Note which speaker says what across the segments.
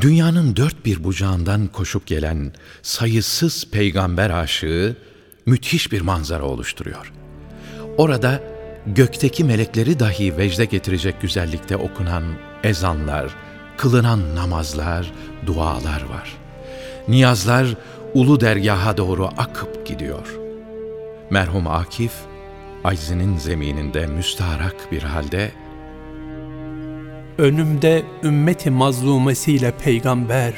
Speaker 1: Dünyanın dört bir bucağından koşup gelen sayısız peygamber aşığı müthiş bir manzara oluşturuyor. Orada gökteki melekleri dahi vecde getirecek güzellikte okunan ezanlar, kılınan namazlar, dualar var. Niyazlar ulu dergaha doğru akıp gidiyor. Merhum Akif, aczinin zemininde müstaharak bir halde
Speaker 2: Önümde ümmeti mazlumesiyle peygamber,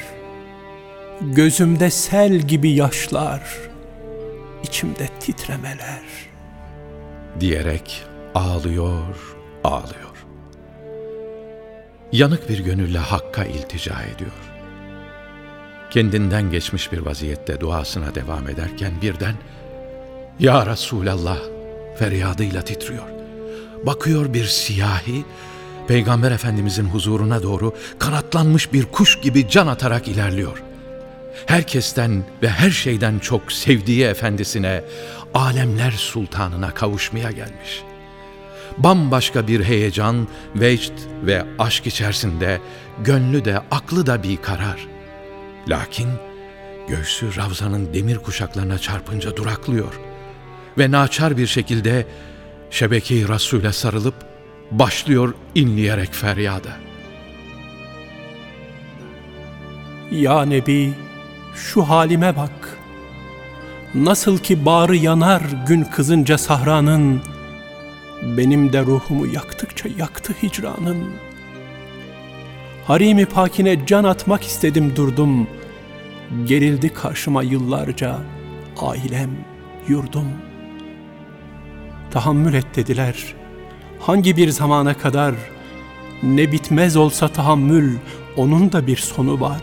Speaker 2: Gözümde sel gibi yaşlar, içimde titremeler.
Speaker 1: Diyerek ağlıyor, ağlıyor. Yanık bir gönülle Hakk'a iltica ediyor. Kendinden geçmiş bir vaziyette duasına devam ederken birden Ya Resulallah feryadıyla titriyor. Bakıyor bir siyahi Peygamber Efendimizin huzuruna doğru kanatlanmış bir kuş gibi can atarak ilerliyor. Herkesten ve her şeyden çok sevdiği efendisine, alemler sultanına kavuşmaya gelmiş. Bambaşka bir heyecan, vecd ve aşk içerisinde gönlü de aklı da bir karar. Lakin göğsü Ravza'nın demir kuşaklarına çarpınca duraklıyor ve naçar bir şekilde şebeke-i Resul'e sarılıp başlıyor inleyerek feryada.
Speaker 2: Ya Nebi, şu halime bak. Nasıl ki bağrı yanar gün kızınca sahranın, benim de ruhumu yaktıkça yaktı hicranın. Harimi pakine can atmak istedim durdum. Gerildi karşıma yıllarca ailem, yurdum. Tahammül et dediler.'' Hangi bir zamana kadar ne bitmez olsa tahammül onun da bir sonu var.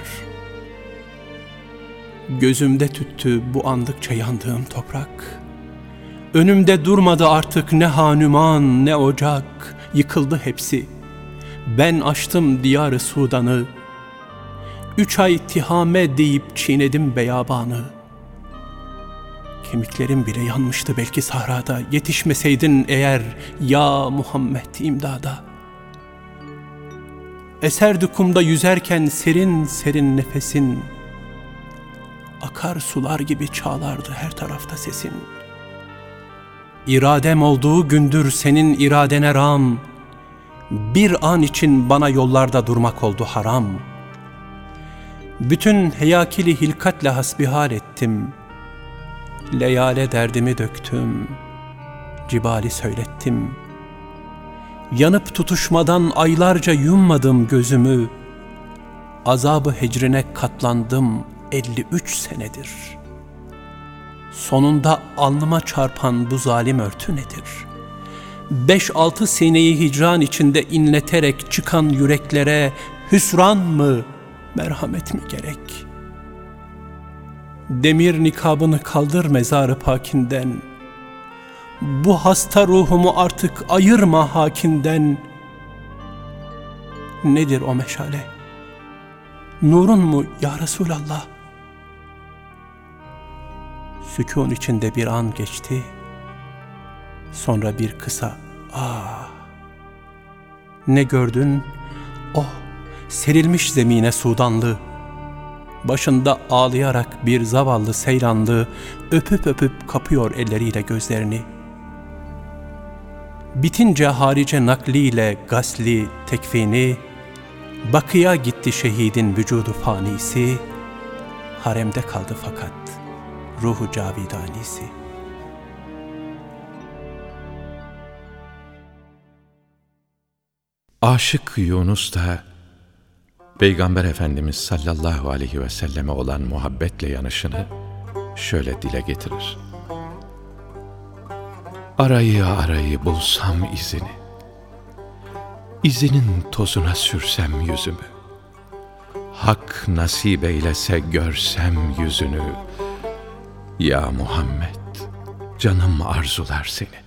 Speaker 2: Gözümde tüttü bu andıkça yandığım toprak. Önümde durmadı artık ne hanüman ne ocak, yıkıldı hepsi. Ben açtım diyarı Sudan'ı. Üç ay tihame deyip çiğnedim beyabanı.'' Kemiklerim bile yanmıştı belki sahrada. Yetişmeseydin eğer ya Muhammed imdada. Eserdi kumda yüzerken serin serin nefesin. Akar sular gibi çağlardı her tarafta sesin. İradem olduğu gündür senin iradene ram. Bir an için bana yollarda durmak oldu haram. Bütün heyakili hilkatle hasbihal ettim.'' Leyale derdimi döktüm, cibali söylettim. Yanıp tutuşmadan aylarca yummadım gözümü. Azabı hecrine katlandım 53 senedir. Sonunda alnıma çarpan bu zalim örtü nedir? Beş altı seneyi hicran içinde inleterek çıkan yüreklere hüsran mı, merhamet mi gerek?'' Demir nikabını kaldır mezarı pakinden. Bu hasta ruhumu artık ayırma hakinden. Nedir o meşale? Nurun mu ya Resulallah? Sükun içinde bir an geçti. Sonra bir kısa ah. Ne gördün? Oh, serilmiş zemine Sudanlı başında ağlayarak bir zavallı seyranlı öpüp öpüp kapıyor elleriyle gözlerini. Bitince harice nakliyle gasli, tekfini, bakıya gitti şehidin vücudu fanisi, haremde kaldı fakat ruhu cavidanisi.
Speaker 1: Aşık Yunus da Peygamber Efendimiz sallallahu aleyhi ve selleme olan muhabbetle yanışını şöyle dile getirir. Arayı arayı bulsam izini, izinin tozuna sürsem yüzümü, Hak nasip eylese görsem yüzünü, Ya Muhammed, canım arzular seni.